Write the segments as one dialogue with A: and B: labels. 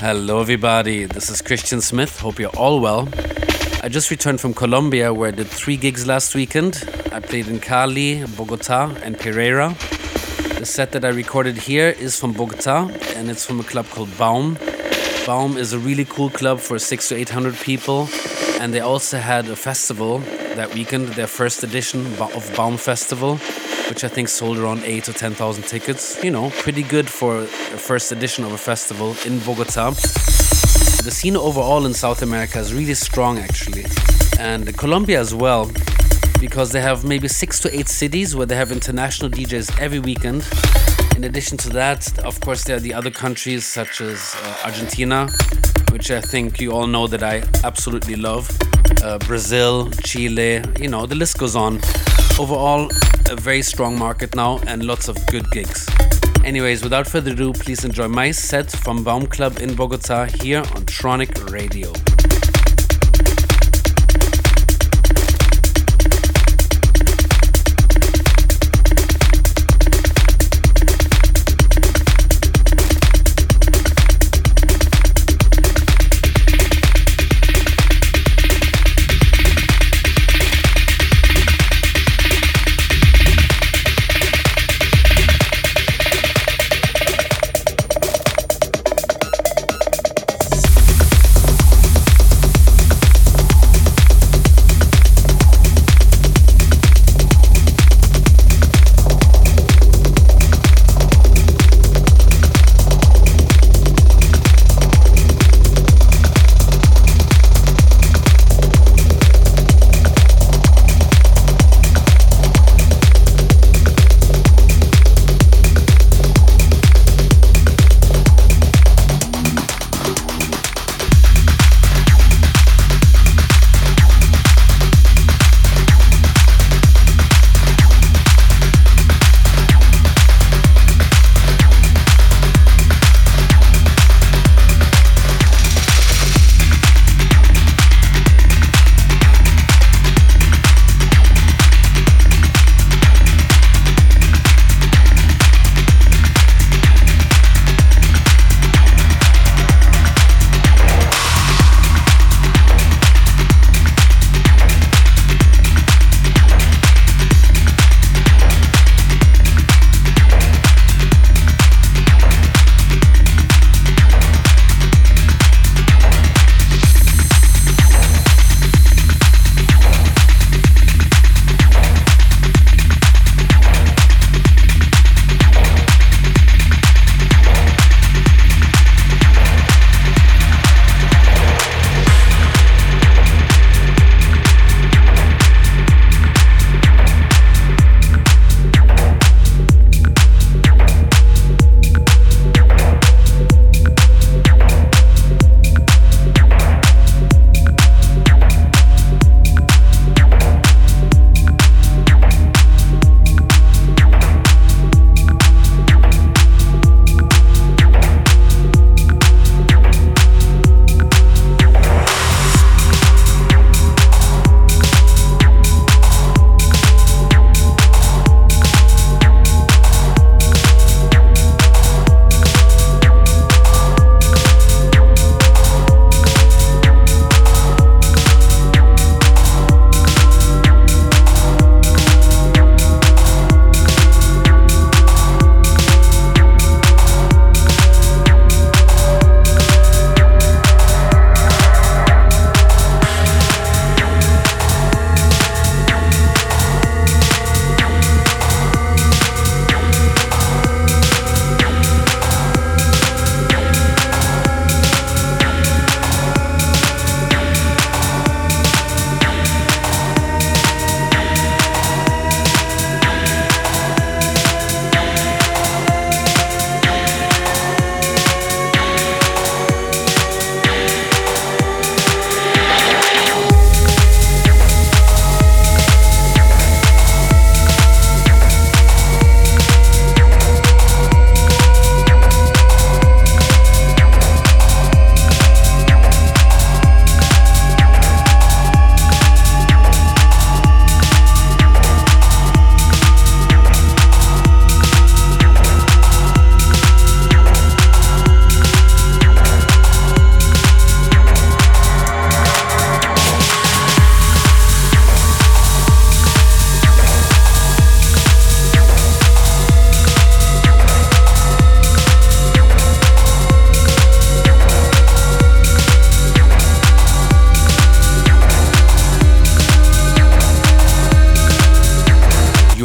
A: Hello, everybody. This is Christian Smith. Hope you're all well. I just returned from Colombia where I did three gigs last weekend. I played in Cali, Bogota, and Pereira. The set that I recorded here is from Bogota and it's from a club called Baum. Baum is a really cool club for six to eight hundred people, and they also had a festival that weekend, their first edition of Baum Festival, which I think sold around eight or ten thousand tickets. You know, pretty good for a first edition of a festival in Bogota. The scene overall in South America is really strong, actually, and Colombia as well, because they have maybe six to eight cities where they have international DJs every weekend. In addition to that, of course, there are the other countries such as uh, Argentina, which I think you all know that I absolutely love, uh, Brazil, Chile, you know, the list goes on. Overall, a very strong market now and lots of good gigs. Anyways, without further ado, please enjoy my set from Baum Club in Bogota here on Tronic Radio.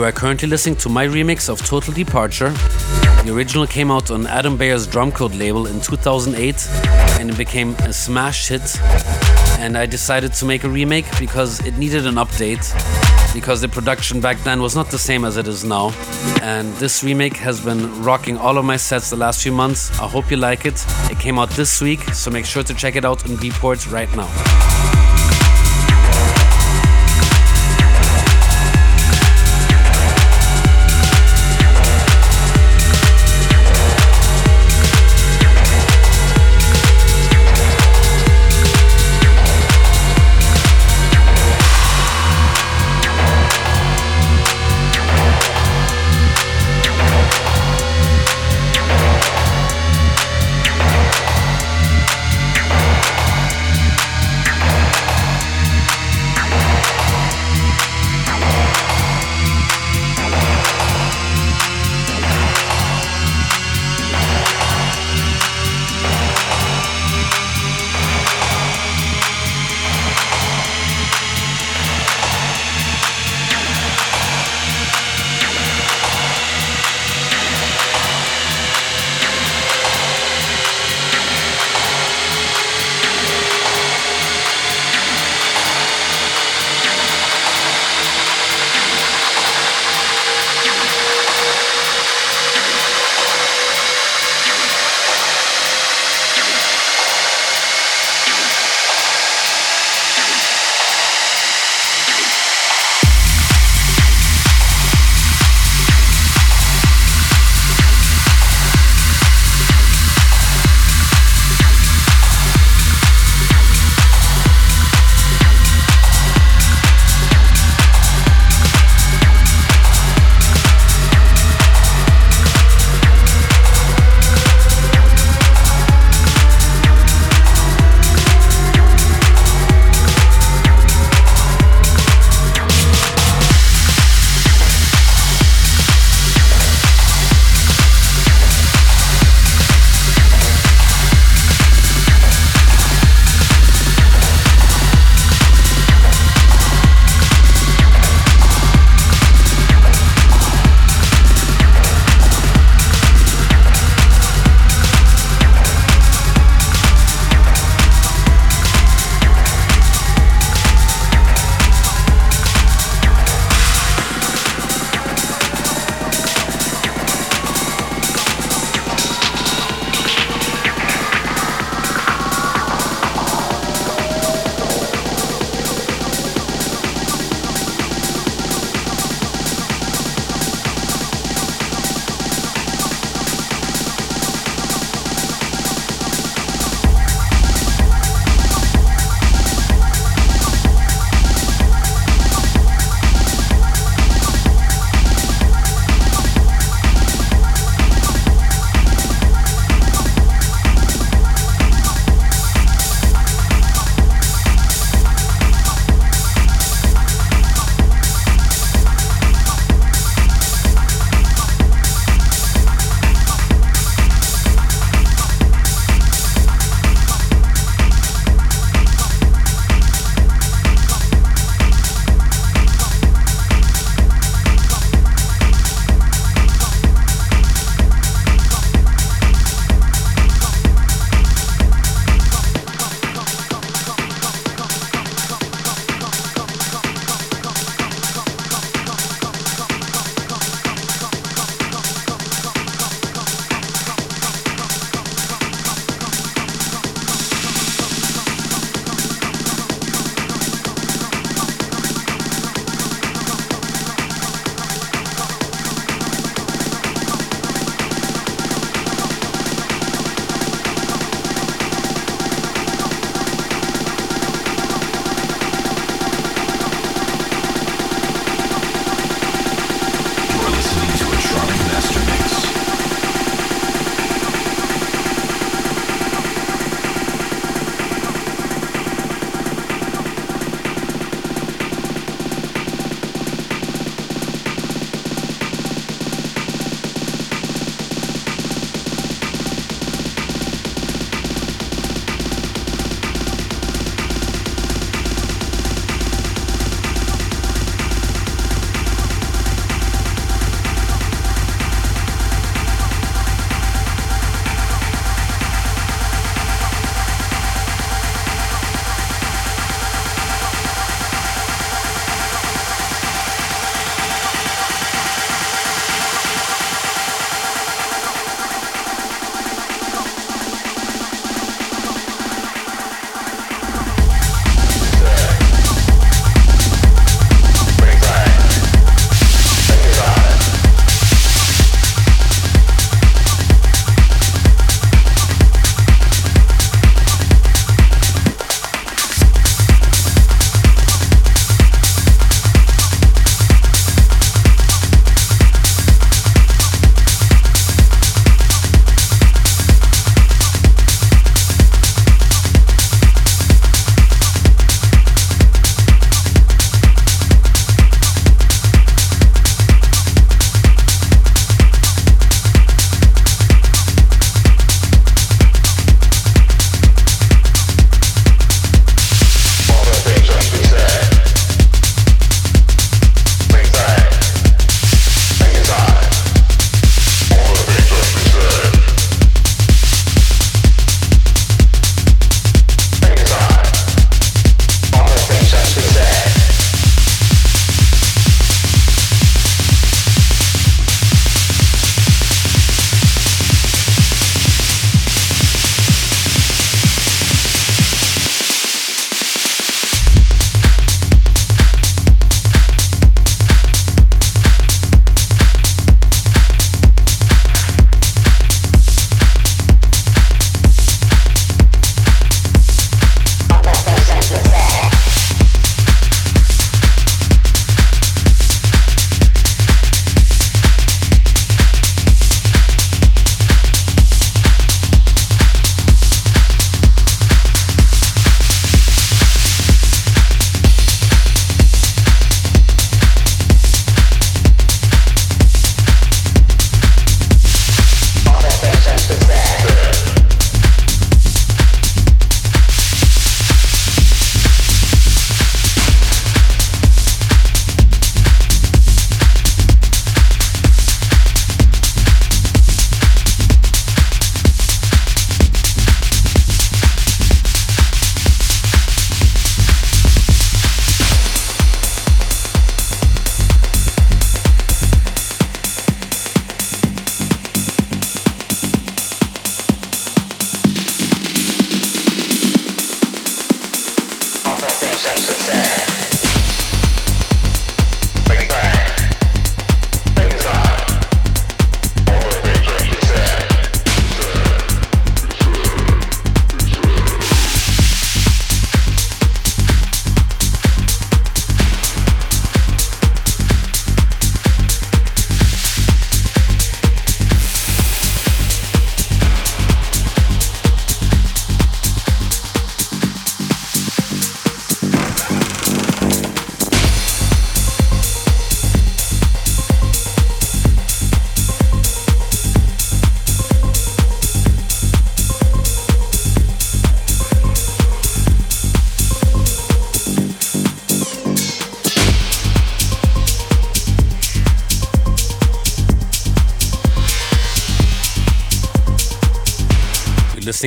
A: Are currently listening to my remix of Total Departure. The original came out on Adam Beyer's Drumcode label in 2008 and it became a smash hit. And I decided to make a remake because it needed an update because the production back then was not the same as it is now. And this remake has been rocking all of my sets the last few months. I hope you like it. It came out this week, so make sure to check it out on Beatport right now.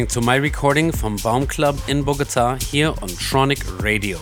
A: To my recording from Baum Club in Bogota here on Tronic Radio.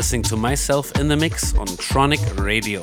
A: Listening to myself in the mix on Tronic Radio.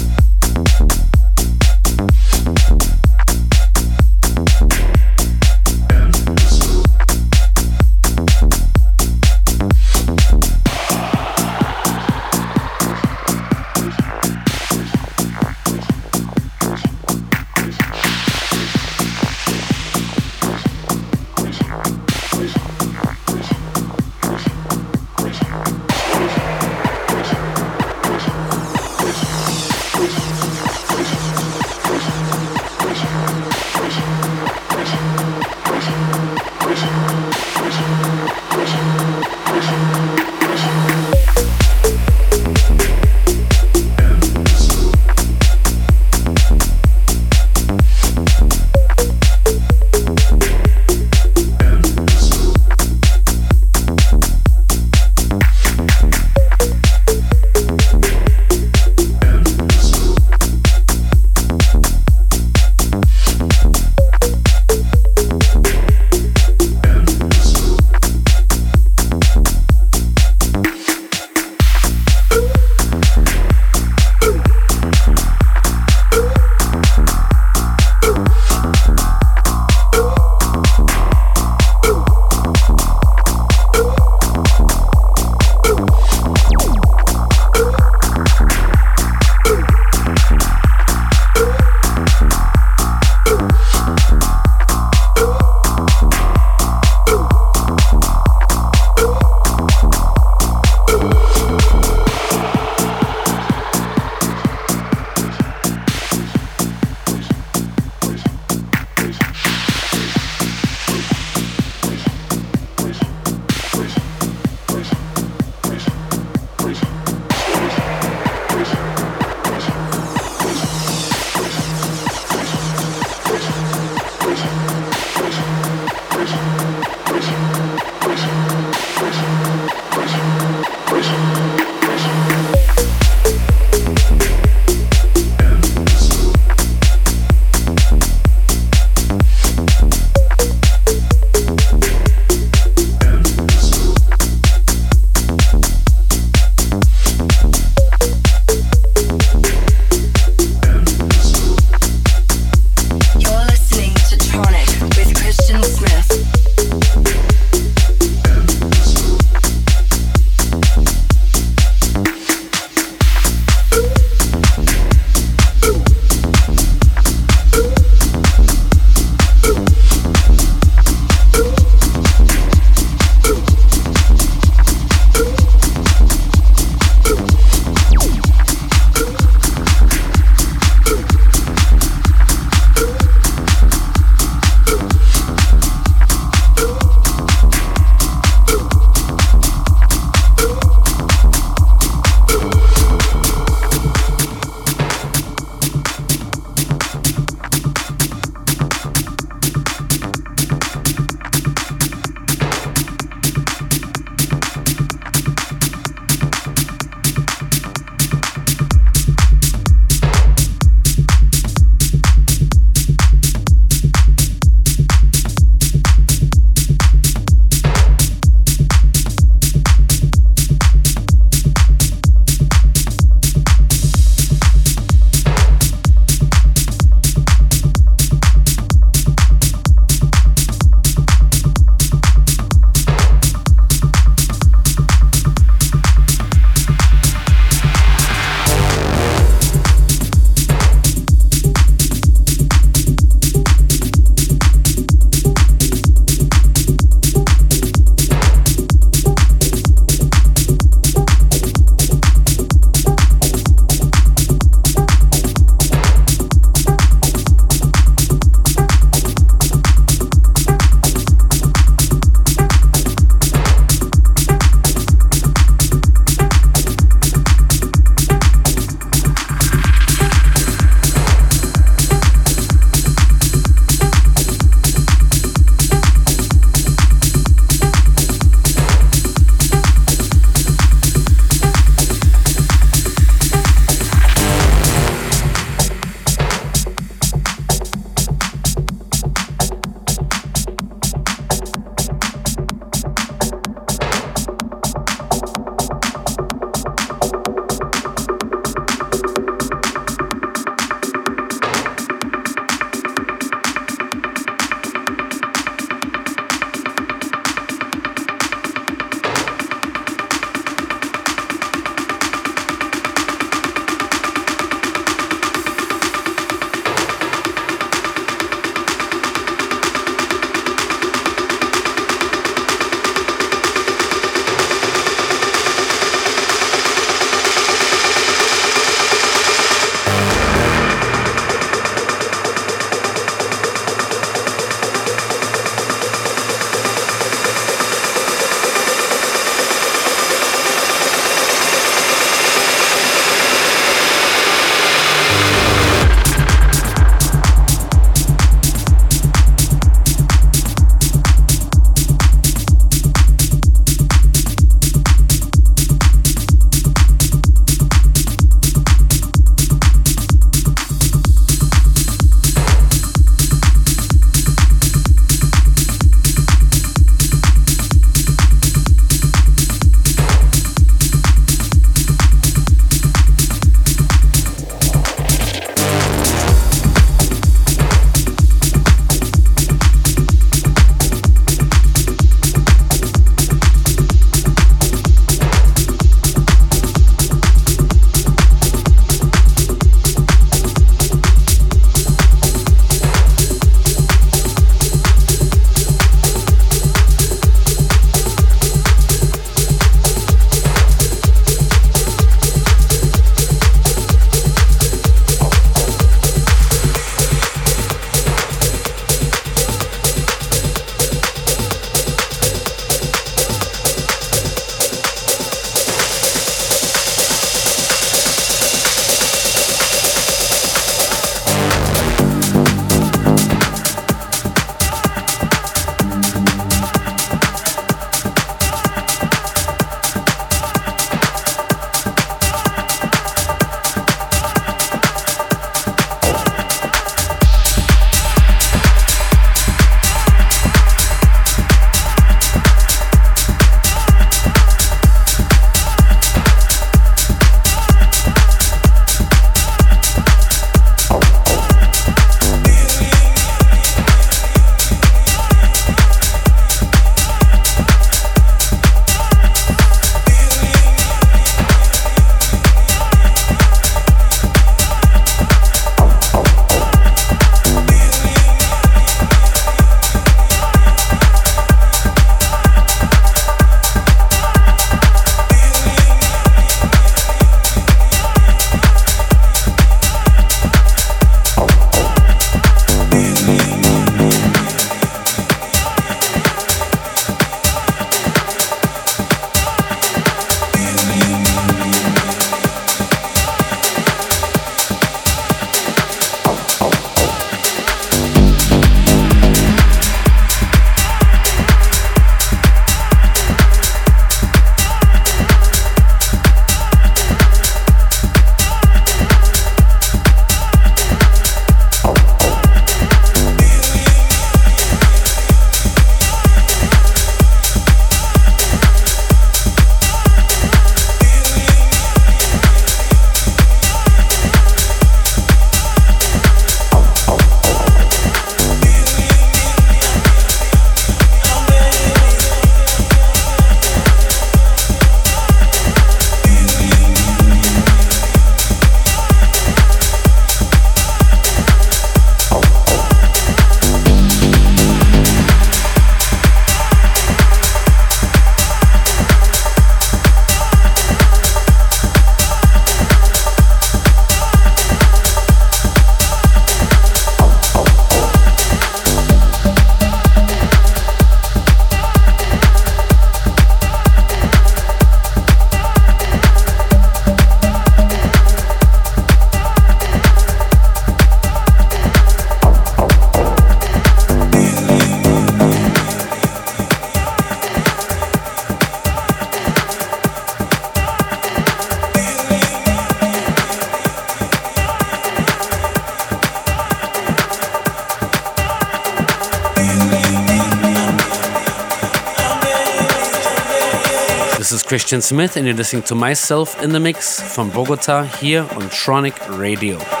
A: This is Christian Smith, and you're listening to myself in the mix from Bogota here on Tronic Radio.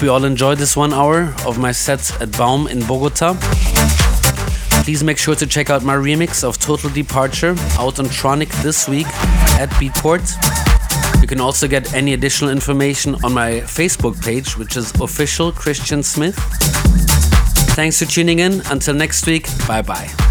A: Hope you all enjoyed this one hour of my sets at Baum in Bogota. Please make sure to check out my remix of Total Departure out on Tronic this week at Beatport. You can also get any additional information on my Facebook page, which is official Christian Smith. Thanks for tuning in. Until next week, bye bye.